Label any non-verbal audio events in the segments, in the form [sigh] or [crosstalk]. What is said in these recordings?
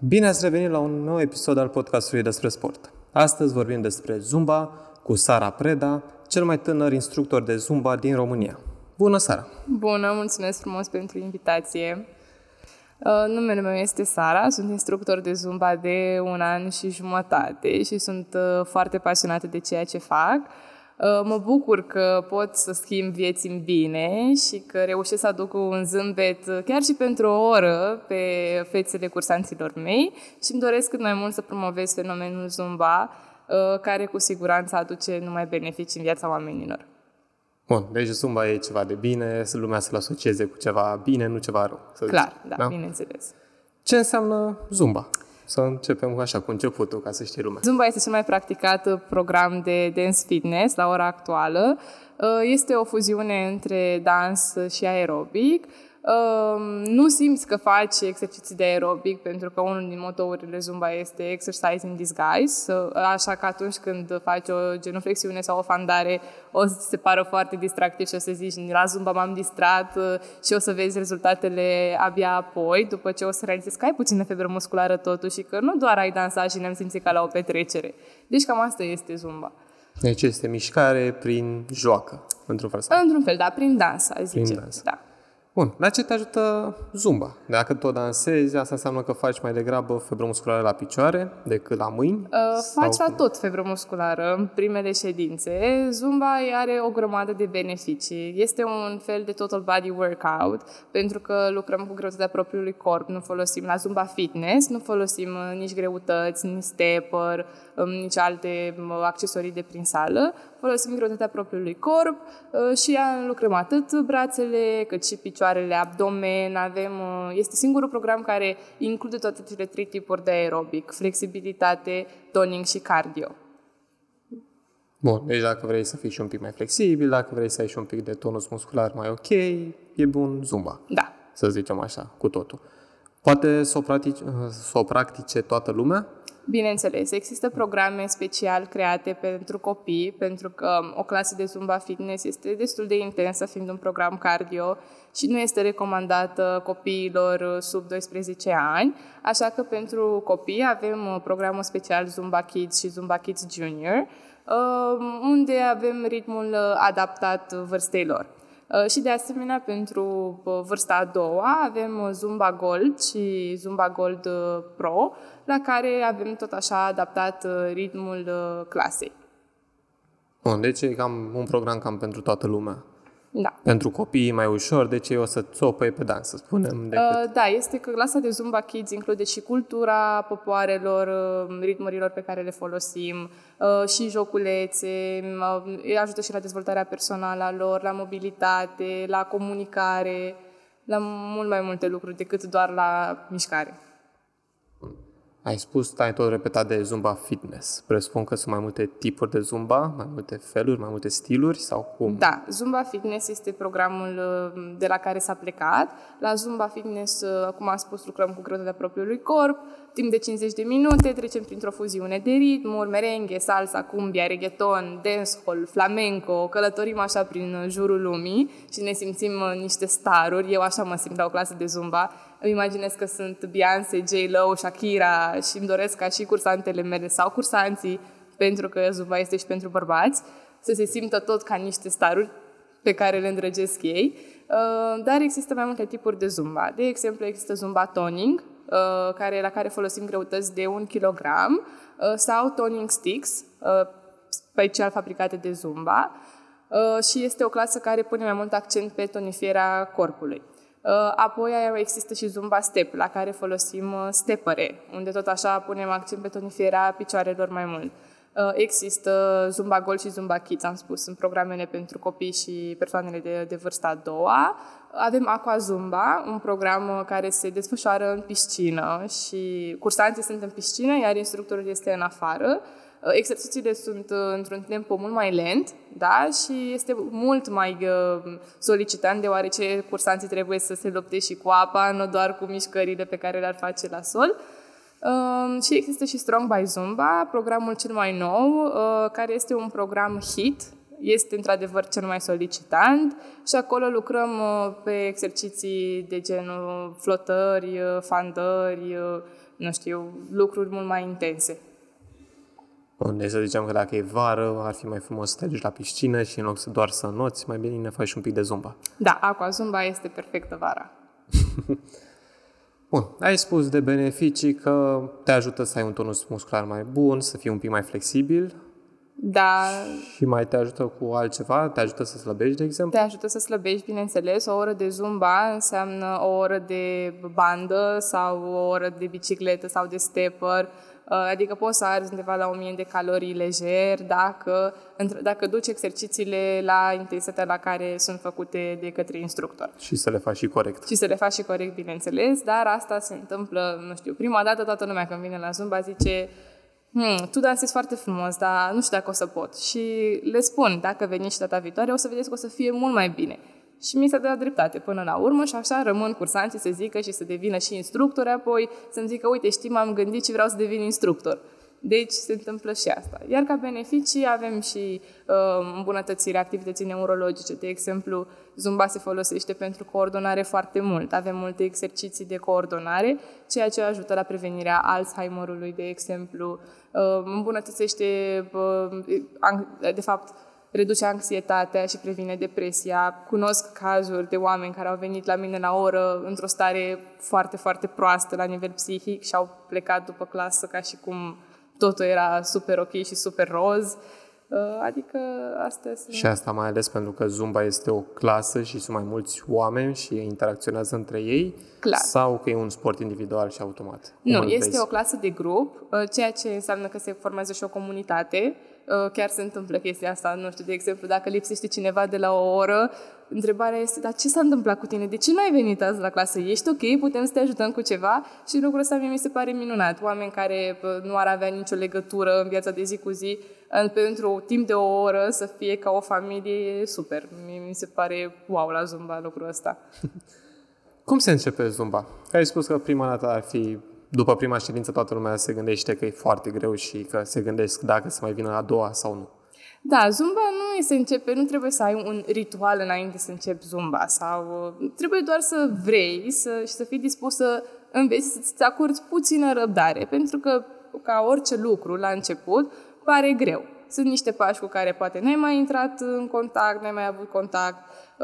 Bine ați revenit la un nou episod al podcastului despre sport. Astăzi vorbim despre Zumba cu Sara Preda, cel mai tânăr instructor de Zumba din România. Bună, Sara! Bună, mulțumesc frumos pentru invitație. Uh, numele meu este Sara, sunt instructor de Zumba de un an și jumătate și sunt uh, foarte pasionată de ceea ce fac. Uh, mă bucur că pot să schimb vieți în bine și că reușesc să aduc un zâmbet chiar și pentru o oră pe fețele cursanților mei și îmi doresc cât mai mult să promovez fenomenul Zumba, care cu siguranță aduce numai beneficii în viața oamenilor. Bun, deci Zumba e ceva de bine, să lumea să-l asocieze cu ceva bine, nu ceva rău. Să Clar, zicem, da, da, bineînțeles. Ce înseamnă Zumba? Să începem așa cu începutul, ca să știe lumea. Zumba este cel mai practicat program de dance fitness la ora actuală. Este o fuziune între dans și aerobic nu simți că faci exerciții de aerobic pentru că unul din motourile Zumba este exercise in disguise, așa că atunci când faci o genuflexiune sau o fandare o să se pară foarte distractiv și o să zici la Zumba m-am distrat uh, și o să vezi rezultatele abia apoi, după ce o să realizezi că ai puțină febră musculară totuși și că nu doar ai dansat și ne-am simțit ca la o petrecere. Deci cam asta este Zumba. Deci este mișcare prin joacă, într-un fel. Într-un fel, da, prin dans, aș zice. Prin dans. Da. Bun, la ce te ajută Zumba? Dacă tot dansezi, asta înseamnă că faci mai degrabă febră musculară la picioare decât la mâini? Uh, faci la tot febră musculară în primele ședințe. Zumba are o grămadă de beneficii. Este un fel de total body workout, pentru că lucrăm cu greutatea propriului corp, nu folosim la Zumba Fitness, nu folosim uh, nici greutăți, nici stepper, um, nici alte um, accesorii de prin sală folosim greutatea propriului corp uh, și lucrăm atât brațele cât și picioarele, abdomen, avem, uh, este singurul program care include toate cele trei tipuri de aerobic, flexibilitate, toning și cardio. Bun, deci dacă vrei să fii și un pic mai flexibil, dacă vrei să ai și un pic de tonus muscular mai ok, e bun zumba. Da. Să zicem așa, cu totul. Poate să o, practice, să o practice toată lumea? Bineînțeles, există programe special create pentru copii, pentru că o clasă de Zumba Fitness este destul de intensă, fiind un program cardio și nu este recomandată copiilor sub 12 ani, așa că pentru copii avem programul special Zumba Kids și Zumba Kids Junior, uh, unde avem ritmul adaptat vârstei lor. Uh, și de asemenea, pentru uh, vârsta a doua, avem Zumba Gold și Zumba Gold Pro, la care avem tot așa adaptat uh, ritmul uh, clasei. Bun, deci e cam un program cam pentru toată lumea. Da. Pentru copii mai ușor, deci ei o să țopăie pe dans, să spunem. Uh, decât... Uh, da, este că clasa de Zumba Kids include și cultura popoarelor, uh, ritmurilor pe care le folosim, uh, și joculețe, uh, îi ajută și la dezvoltarea personală a lor, la mobilitate, la comunicare, la mult mai multe lucruri decât doar la mișcare. Ai spus, ai tot repetat de Zumba Fitness. Presupun că sunt mai multe tipuri de Zumba, mai multe feluri, mai multe stiluri sau cum? Da, Zumba Fitness este programul uh, de la care s-a plecat. La Zumba Fitness, uh, cum am spus, lucrăm cu greutatea propriului corp. Timp de 50 de minute trecem printr-o fuziune de ritmuri, merengue, salsa, cumbia, reggaeton, dancehall, flamenco, călătorim așa prin jurul lumii și ne simțim uh, niște staruri. Eu așa mă simt la o clasă de Zumba îmi imaginez că sunt Beyoncé, J-Lo, Shakira și îmi doresc ca și cursantele mele sau cursanții, pentru că Zumba este și pentru bărbați, să se simtă tot ca niște staruri pe care le îndrăgesc ei. Uh, dar există mai multe tipuri de Zumba. De exemplu, există Zumba Toning, uh, care, la care folosim greutăți de un kilogram, uh, sau Toning Sticks, special fabricate de Zumba, și este o clasă care pune mai mult accent pe tonifiera corpului. Uh, apoi există și Zumba Step, la care folosim uh, stepere, unde tot așa punem accent pe tonifierea picioarelor mai mult. Uh, există Zumba Gold și Zumba Kids, am spus, sunt programele pentru copii și persoanele de, de vârsta a doua. Avem Aqua Zumba, un program care se desfășoară în piscină și cursanții sunt în piscină, iar instructorul este în afară. Uh, exercițiile sunt uh, într-un tempo mult mai lent da? și este mult mai uh, solicitant deoarece cursanții trebuie să se lupte și cu apa, nu doar cu mișcările pe care le-ar face la sol. Uh, și există și Strong by Zumba, programul cel mai nou, uh, care este un program HIT, este într-adevăr cel mai solicitant și acolo lucrăm uh, pe exerciții de genul flotări, fandări, nu știu, lucruri mult mai intense. Bun, deci să zicem că dacă e vară, ar fi mai frumos să te duci la piscină și în loc să doar să noți, mai bine ne faci un pic de zumba. Da, aqua zumba este perfectă vara. [laughs] Bun, ai spus de beneficii că te ajută să ai un tonus muscular mai bun, să fii un pic mai flexibil. Da. Și mai te ajută cu altceva? Te ajută să slăbești, de exemplu? Te ajută să slăbești, bineînțeles. O oră de zumba înseamnă o oră de bandă sau o oră de bicicletă sau de stepper Uh, adică poți să arzi undeva la 1000 de calorii lejer dacă, dacă duci exercițiile la intensitatea la care sunt făcute de către instructor. Și să le faci și corect. Și să le faci și corect, bineînțeles, dar asta se întâmplă, nu știu, prima dată toată lumea când vine la Zumba zice hmm, tu dansezi foarte frumos, dar nu știu dacă o să pot. Și le spun, dacă veniți și data viitoare, o să vedeți că o să fie mult mai bine. Și mi s-a dat dreptate până la urmă și așa rămân cursanții să zică și să devină și instructori, apoi să-mi zică, uite, știi, m-am gândit și vreau să devin instructor. Deci se întâmplă și asta. Iar ca beneficii avem și uh, îmbunătățirea activității neurologice. De exemplu, Zumba se folosește pentru coordonare foarte mult. Avem multe exerciții de coordonare, ceea ce ajută la prevenirea Alzheimerului, de exemplu. Uh, îmbunătățește, uh, de fapt, reduce anxietatea și previne depresia. Cunosc cazuri de oameni care au venit la mine la oră într-o stare foarte, foarte proastă la nivel psihic și au plecat după clasă ca și cum totul era super ok și super roz. Uh, adică astea sunt... Și asta mai ales pentru că Zumba este o clasă și sunt mai mulți oameni și interacționează între ei? Clar. Sau că e un sport individual și automat? Nu, este vezi? o clasă de grup, uh, ceea ce înseamnă că se formează și o comunitate Uh, chiar se întâmplă chestia asta. Nu știu, de exemplu, dacă lipsește cineva de la o oră, întrebarea este, dar ce s-a întâmplat cu tine? De ce nu ai venit azi la clasă? Ești ok? Putem să te ajutăm cu ceva? Și lucrul ăsta mie mi se pare minunat. Oameni care nu ar avea nicio legătură în viața de zi cu zi, pentru timp de o oră să fie ca o familie, e super. Mie mi se pare wow la Zumba lucrul ăsta. [laughs] Cum se începe Zumba? Ai spus că prima dată ar fi după prima ședință toată lumea se gândește că e foarte greu și că se gândesc dacă să mai vină a doua sau nu. Da, zumba nu e să începe, nu trebuie să ai un ritual înainte să începi zumba sau trebuie doar să vrei să, și să fii dispus să înveți, să-ți acorzi puțină răbdare, pentru că ca orice lucru la început pare greu. Sunt niște pași cu care poate n-ai mai intrat în contact, n-ai mai avut contact,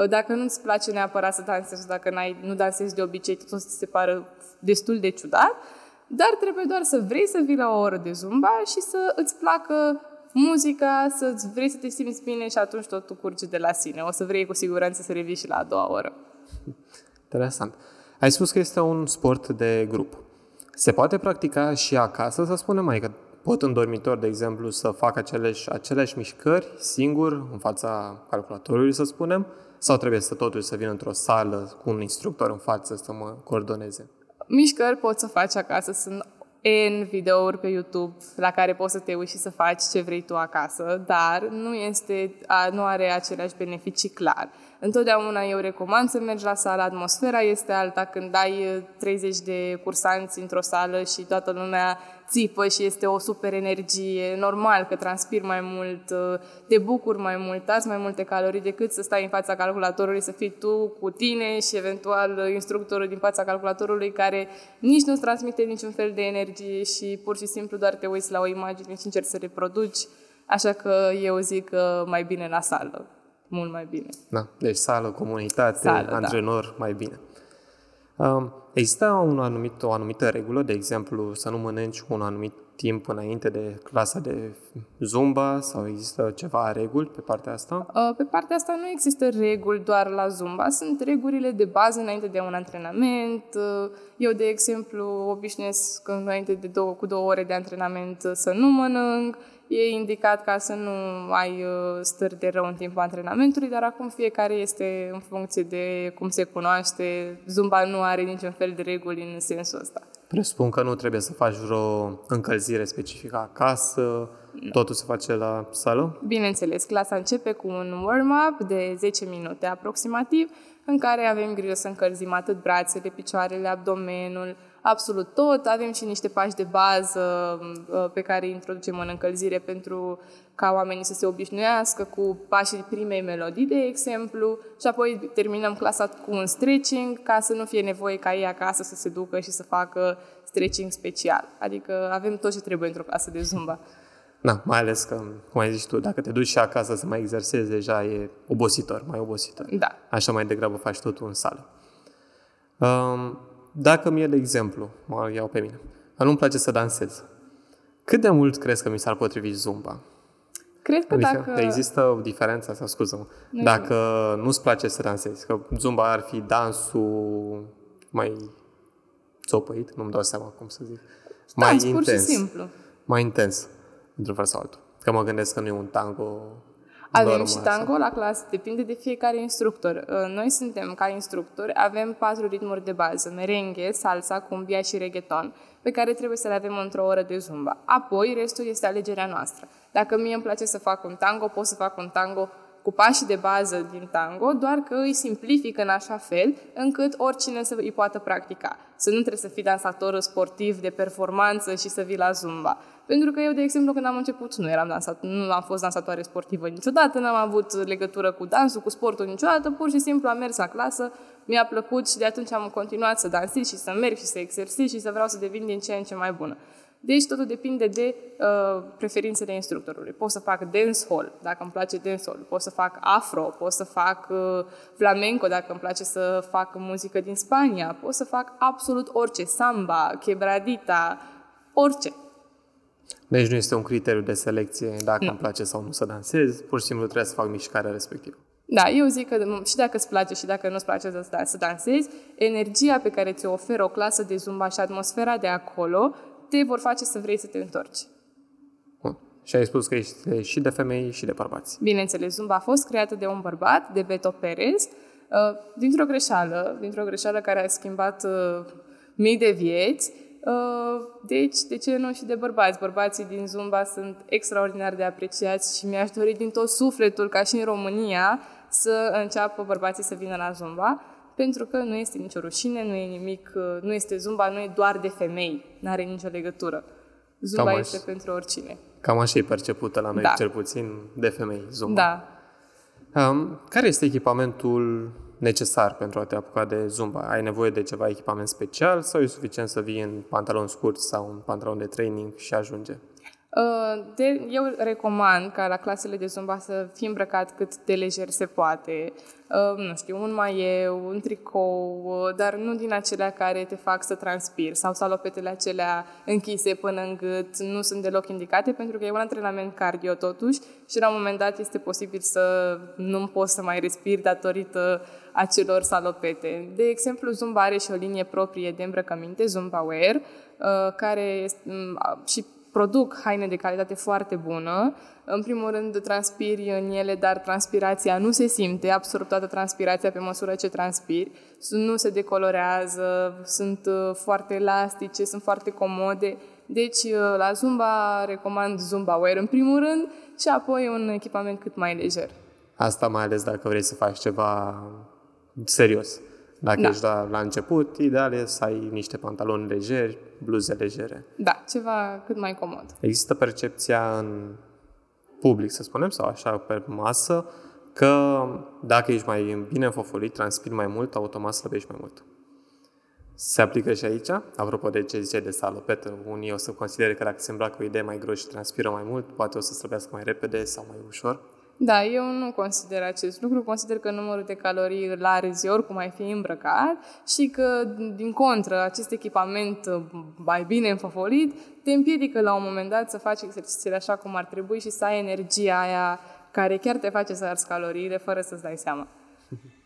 dacă nu-ți place neapărat să dansezi, dacă n-ai, nu dansezi de obicei, tot ți se pară destul de ciudat, dar trebuie doar să vrei să vii la o oră de zumba și să îți placă muzica, să vrei să te simți bine și atunci totul curge de la sine. O să vrei cu siguranță să revii și la a doua oră. Interesant. Ai spus că este un sport de grup. Se poate practica și acasă, să spunem, mai că pot în dormitor, de exemplu, să fac aceleși, aceleași mișcări singur, în fața calculatorului, să spunem, sau trebuie să totuși să vin într-o sală cu un instructor în față să mă coordoneze? Mișcări poți să faci acasă. Sunt N videouri pe YouTube la care poți să te uiți și să faci ce vrei tu acasă, dar nu, este, nu are aceleași beneficii clar. Întotdeauna eu recomand să mergi la sală, atmosfera este alta când ai 30 de cursanți într-o sală și toată lumea țipă și este o super energie, normal că transpiri mai mult, te bucuri mai mult, ați mai multe calorii decât să stai în fața calculatorului, să fii tu cu tine și eventual instructorul din fața calculatorului care nici nu-ți transmite niciun fel de energie și pur și simplu doar te uiți la o imagine și încerci să reproduci. Așa că eu zic că mai bine la sală, mult mai bine. Da, deci sală, comunitate, sală, da. antrenor, da. mai bine. Um, există un anumit, o anumită regulă, de exemplu, să nu mănânci un anumit timp înainte de clasa de Zumba sau există ceva reguli pe partea asta? Uh, pe partea asta nu există reguli doar la Zumba, sunt regulile de bază înainte de un antrenament. Uh, eu, de exemplu, obișnuiesc înainte de două, cu două ore de antrenament să nu mănânc, e indicat ca să nu ai uh, stări de rău în timpul antrenamentului, dar acum fiecare este în funcție de cum se cunoaște. Zumba nu are niciun fel de reguli în sensul ăsta. Presupun că nu trebuie să faci vreo încălzire specifică acasă, nu. totul se face la sală? Bineînțeles, clasa începe cu un warm-up de 10 minute aproximativ, în care avem grijă să încălzim atât brațele, picioarele, abdomenul, absolut tot. Avem și niște pași de bază uh, pe care îi introducem în încălzire pentru ca oamenii să se obișnuiască cu pașii primei melodii, de exemplu, și apoi terminăm clasa cu un stretching ca să nu fie nevoie ca ei acasă să se ducă și să facă stretching special. Adică avem tot ce trebuie într-o clasă de zumba. Da, mai ales că, cum ai zis tu, dacă te duci și acasă să mai exersezi, deja e obositor, mai obositor. Da. Așa mai degrabă faci totul în sală. Um, dacă mie, de exemplu, mă iau pe mine, nu-mi place să dansez, cât de mult crezi că mi s-ar potrivi zumba? Cred că Adică dacă... Există o diferență, sau scuză dacă nu-ți place să dansezi, că zumba ar fi dansul mai țopăit, nu-mi dau seama cum să zic, mai Dans, intens. pur și simplu. Mai intens, într-un fel sau altul. Că mă gândesc că nu e un tango Avem normal, și sau- tango la clasă, depinde de fiecare instructor. Uh, Noi suntem, ca instructori, avem patru ritmuri de bază, merengue, salsa, cumbia și reggaeton, pe care trebuie să le avem într-o oră de zumba. Apoi, restul este alegerea noastră. Dacă mie îmi place să fac un tango, pot să fac un tango cu pașii de bază din tango, doar că îi simplific în așa fel încât oricine să îi poată practica. Să nu trebuie să fii dansator sportiv de performanță și să vii la zumba. Pentru că eu, de exemplu, când am început, nu eram dansat, nu am fost dansatoare sportivă niciodată, n-am avut legătură cu dansul, cu sportul niciodată, pur și simplu am mers la clasă, mi-a plăcut și de atunci am continuat să dansez și să merg și să exersez și să vreau să devin din ce în ce mai bună. Deci totul depinde de uh, preferințele instructorului. Pot să fac dancehall, dacă îmi place dancehall, pot să fac afro, pot să fac uh, flamenco, dacă îmi place să fac muzică din Spania, pot să fac absolut orice, samba, quebradita, orice. Deci nu este un criteriu de selecție dacă îmi place sau nu să dansez, pur și simplu trebuie să fac mișcarea respectivă. Da, eu zic că și dacă îți place și dacă nu-ți place să, să dansezi, energia pe care ți-o oferă o clasă de zumba și atmosfera de acolo te vor face să vrei să te întorci. Bun. Și ai spus că ești și de femei și de bărbați. Bineînțeles, Zumba a fost creată de un bărbat, de Beto Perez, uh, dintr-o greșeală, dintr-o greșeală care a schimbat uh, mii de vieți. Uh, Deci, de ce nu și de bărbați? Bărbații din Zumba sunt extraordinar de apreciați și mi-aș dori din tot sufletul, ca și în România, să înceapă bărbații să vină la Zumba, pentru că nu este nicio rușine, nu e nimic, uh, nu este Zumba, nu e doar de femei, nu are nicio legătură. Zumba Cam este așa. pentru oricine. Cam așa e percepută la noi, Da. cel puțin, de femei, zumba. Da, Um, care este echipamentul necesar pentru a te apuca de zumba? Ai nevoie de ceva echipament special sau e suficient să vii în pantaloni scurți sau în pantalon de training și ajunge? Uh, De, eu recomand ca la clasele de zumba să fii îmbrăcat cât de lejer se poate. Uh, Nu știu, un maieu, un tricou, uh, dar nu din acelea care te fac să transpiri sau salopetele acelea închise până în gât nu sunt deloc indicate pentru că e un antrenament cardio totuși și la un moment dat este posibil să nu poți să mai respiri datorită acelor salopete. De exemplu, Zumba are și o linie proprie de îmbrăcăminte, Zumba Wear, uh, care este, m, a- și produc haine de calitate foarte bună. În primul rând, transpiri în ele, dar transpirația nu se simte, absorb toată transpirația pe măsură ce transpiri. Sunt- Nu se decolorează, sunt uh, foarte elastice, sunt foarte comode. Deci, uh, la Zumba recomand Zumba Wear în primul rând și apoi un echipament cât mai lejer. Asta mai ales dacă vrei să faci ceva serios. Dacă Da. ești la, la început, ideal e să ai niște pantaloni lejeri, bluze legere. Da, ceva cât mai comod. Există percepția în public, să spunem, sau așa pe masă, că dacă ești mai bine înfofolit, transpiri mai mult, automat slăbești mai mult. Se aplică și aici, apropo de ce zice de salopetă, unii o să considere că dacă se îmbracă o idee mai gros și transpiră mai mult, poate o să slăbească mai repede sau mai ușor. Da, eu nu consider acest lucru. Consider că numărul de calorii îl arzi oricum ai fi îmbrăcat și că, din contră, acest echipament uh, mai bine înfăfolit te împiedică la un moment dat să faci exercițiile așa cum ar trebui și să ai energia aia care chiar te face să arzi caloriile fără să-ți dai seama. [laughs]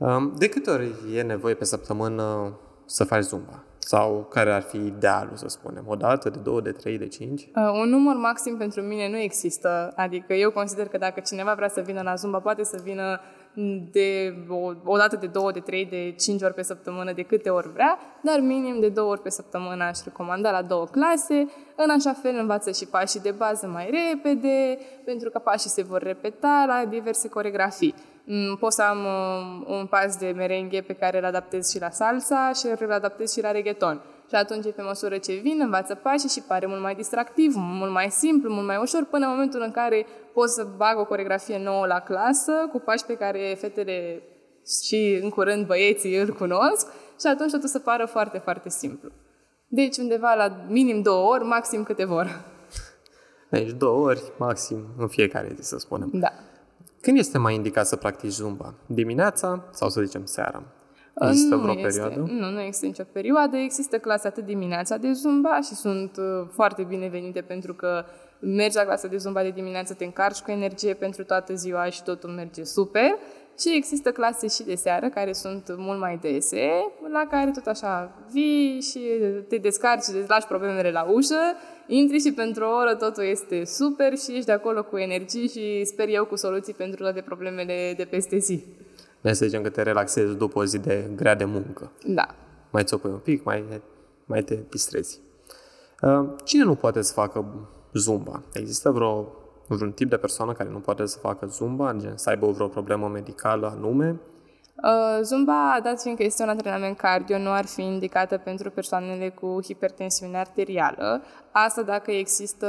Um, De câte ori e nevoie pe săptămână să faci zumba? Sau care ar fi idealul, să spunem? O dată, de două, de trei, de cinci? Uh, Un număr maxim pentru mine nu există, adică eu consider că dacă cineva vrea să vină la Zumba, poate să vină de o, o dată de două, de trei, de cinci ori pe săptămână, de câte ori vrea, dar minim de două ori pe săptămână aș recomanda la două clase, în așa fel învață și pașii de bază mai repede, pentru că pașii se vor repeta la diverse coregrafii. Mm, Pot să am uh, un pas de merenghe pe care îl adaptez și la salsa și îl adaptez și la reggaeton. Și atunci, pe măsură ce vin, învață pașii și pare mult mai distractiv, mult mai simplu, mult mai ușor, până în momentul în care pot să bag o coregrafie nouă la clasă, cu pași pe care fetele și în curând băieții îl cunosc și atunci totul să pară foarte, foarte simplu. Deci undeva la minim două ori, maxim câte vor. Deci două ori maxim în fiecare zi, să spunem. Da. Când este mai indicat să practici zumba? Dimineața sau să zicem seara? Există nu vreo este, perioadă? Nu, nu există nicio perioadă. Există clase atât dimineața de zumba și sunt uh, foarte binevenite pentru că mergi la clasa de zumba de dimineață, te încarci cu energie pentru toată ziua și totul merge super. Și există clase și de seară care sunt mult mai dese, la care tot așa vii și te descarci și îți lași problemele la ușă, intri și pentru o oră totul este super și ești de acolo cu energii și sper eu cu soluții pentru toate problemele de peste zi. Deci să zicem că te relaxezi după o zi de grea de muncă. Da. Mai țopui un pic, mai, mai te distrezi. Uh, Cine nu poate să facă zumba? Există vreo, vreun tip de persoană care nu poate să facă zumba, gen să aibă vreo problemă medicală anume? Uh, Zumba, dat fiindcă este un antrenament cardio, nu ar fi indicată pentru persoanele cu hipertensiune arterială. Asta dacă există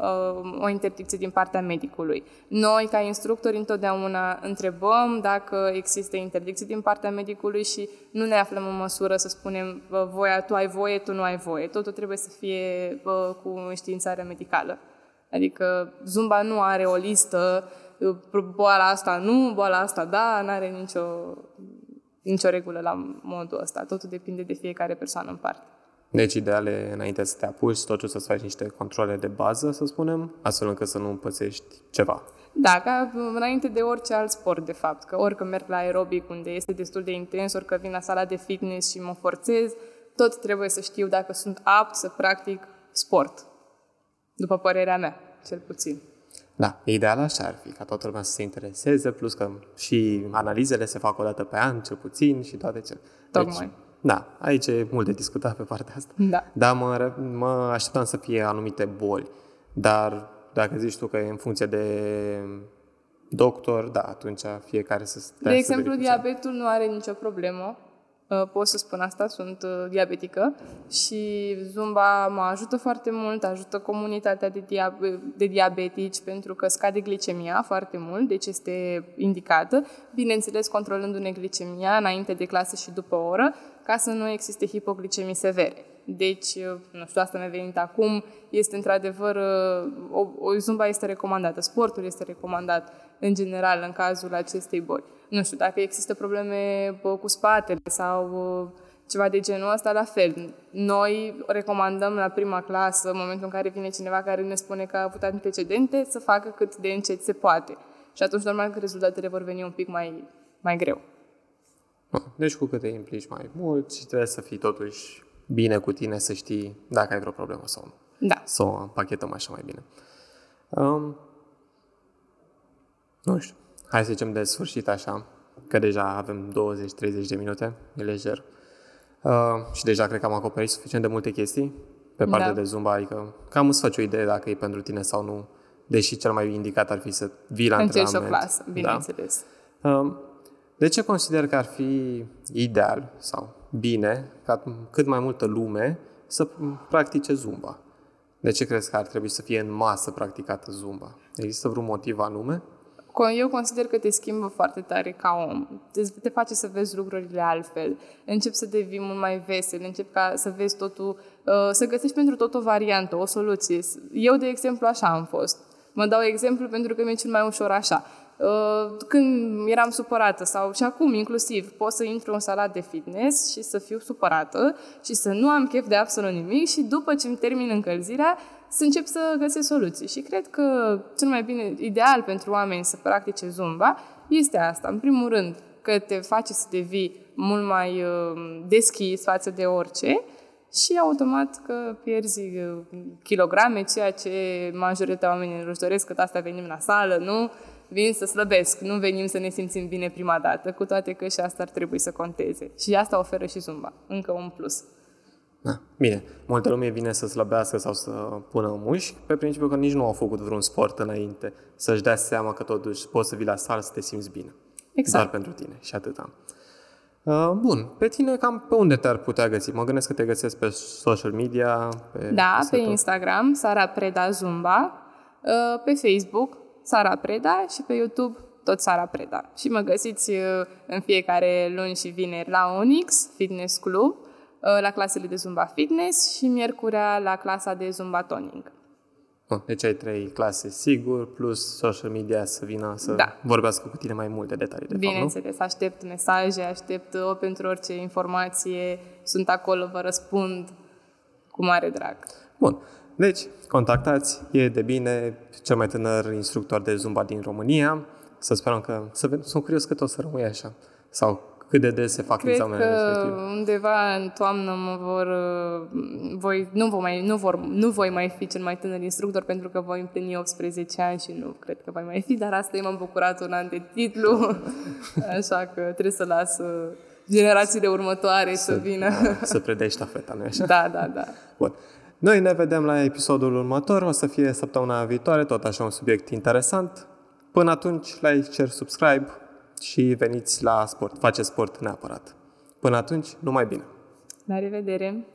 uh, o interdicție din partea medicului. Noi, ca instructori, întotdeauna întrebăm dacă există interdicție din partea medicului și nu ne aflăm în măsură să spunem "Bă, voia, tu ai voie, tu nu ai voie. Totul trebuie să fie bă, cu înștiințare medicală. Adică Zumba nu are o listă, boala asta nu, boala asta da, nu are nicio, nicio regulă la modul ăsta. Totul depinde de fiecare persoană în parte. Deci ideal e înainte să te apuci, totul să-ți faci niște controle de bază, să spunem, astfel încât să nu pățești ceva. Da, ca înainte de orice alt sport, de fapt. Că orică merg la aerobic, unde este destul de intens, orică vin la sala de fitness și mă forțez, tot trebuie să știu dacă sunt apt să practic sport. După părerea mea, cel puțin. Da, ideal așa ar fi, ca toată lumea să se intereseze, plus că și analizele se fac o dată pe an, cel puțin, și toate ce. Tocmai. Deci, da, aici e mult de discutat pe partea asta. Da. Dar mă, re- mă așteptam să fie anumite boli. Dar dacă zici tu că e în funcție de doctor, da, atunci fiecare să stea De să exemplu, verifice. diabetul nu are nicio problemă. Uh, Pot să spun asta, sunt uh, diabetică și Zumba mă ajută foarte mult, ajută comunitatea de, dia- de diabetici pentru că scade glicemia foarte mult, deci este indicată, bineînțeles controlându-ne glicemia înainte de clasă și după o oră, ca să nu existe hipoglicemii severe. Deci, uh, nu știu, asta mi-a venit acum, este într-adevăr, uh, o, o zumba este recomandată, sportul este recomandat în general în cazul acestei boli. Nu știu, dacă există probleme bă, cu spatele sau uh, ceva de genul ăsta, la fel. Noi recomandăm la prima clasă, în momentul în care vine cineva care ne spune că a avut antecedente, să facă cât de încet se poate. Și atunci, normal că rezultatele vor veni un pic mai, mai greu. Ah, Deci cu cât te implici mai mult și trebuie să fii totuși bine cu tine, să știi dacă ai vreo problemă sau nu. Da. Să o împachetăm așa mai bine. Um, nu știu. Hai să zicem de sfârșit așa, că deja avem 20-30 de minute, e lejer. Uh, și deja cred că am acoperit suficient de multe chestii pe partea Da. de Zumba, adică cam îți faci o idee dacă e pentru tine sau nu, deși cel mai indicat ar fi să vii la Încerci o antrenament. clasă, bineînțeles. Um, De ce consider că ar fi ideal sau bine ca cât mai multă lume să practice Zumba? De ce crezi că ar trebui să fie în masă practicată Zumba? Există vreun motiv anume? Co- Eu consider că te schimbă foarte tare ca om. Te, te face să vezi lucrurile altfel. Începi să devii mult mai vesel, începi ca să vezi totul, uh, să găsești pentru tot o variantă, o soluție. Eu, de exemplu, așa am fost. Mă dau exemplu pentru că mi-e cel mai ușor așa. Uh, Când eram supărată sau și acum inclusiv pot să intru în sala de fitness și să fiu supărată și să nu am chef de absolut nimic și după ce îmi termin încălzirea să încep să găsesc soluții. Și cred că cel mai bine, ideal pentru oameni să practice Zumba este asta. În primul rând, că te face să devii mult mai uh, deschis față de orice și automat că pierzi uh, kilograme, ceea ce majoritatea oamenilor își doresc, că asta venim la sală, nu? Vin să slăbesc, nu venim să ne simțim bine prima dată, cu toate că și asta ar trebui să conteze. Și asta oferă și Zumba, încă un plus. Da. Bine, multă lume vine să slăbească sau să pună mușchi pe principiu că nici nu au făcut vreun sport înainte, să-și dea seama că totuși poți să vii la sală să te simți bine. Exact. Doar pentru tine și atâta. Uh, bun, pe tine cam pe unde te-ar putea găsi? Mă gândesc că te găsesc pe social media, pe Da, peste pe tot. Instagram, Sara Preda Zumba, uh, pe Facebook, Sara Preda și pe YouTube, tot Sara Preda. Și mă găsiți uh, în fiecare luni și vineri la Onyx Fitness Club, uh, la clasele de Zumba Fitness și miercurea la clasa de Zumba Toning. Bun, deci ai trei clase, sigur, plus social media să vină să Da. vorbească cu tine mai multe detalii, de fapt, nu? Bineînțeles, aștept mesaje, aștept o pentru orice informație, sunt acolo, vă răspund cu mare drag. Bun. Deci, contactați, e de bine, cel mai tânăr instructor de Zumba din România. Să sperăm că, să vedem, sunt curios cât o să rămâi așa. Sau cât de des se fac Cred examenele că respective. undeva în toamnă mă vor, uh, voi, nu, voi mai, nu, vor, nu voi mai fi cel mai tânăr instructor pentru că voi împlini 18 ani și nu cred că voi mai fi, dar asta m-am bucurat un an de titlu, [laughs] așa că trebuie să las uh, generațiile următoare să, să vină. Să predai ștafeta, nu așa? da, da, da. Bun. Noi ne vedem la episodul următor, o să fie săptămâna viitoare, tot așa un subiect interesant. Până atunci, like, share, subscribe și veniți la sport. Faceți sport neapărat. Până atunci, numai bine! La revedere!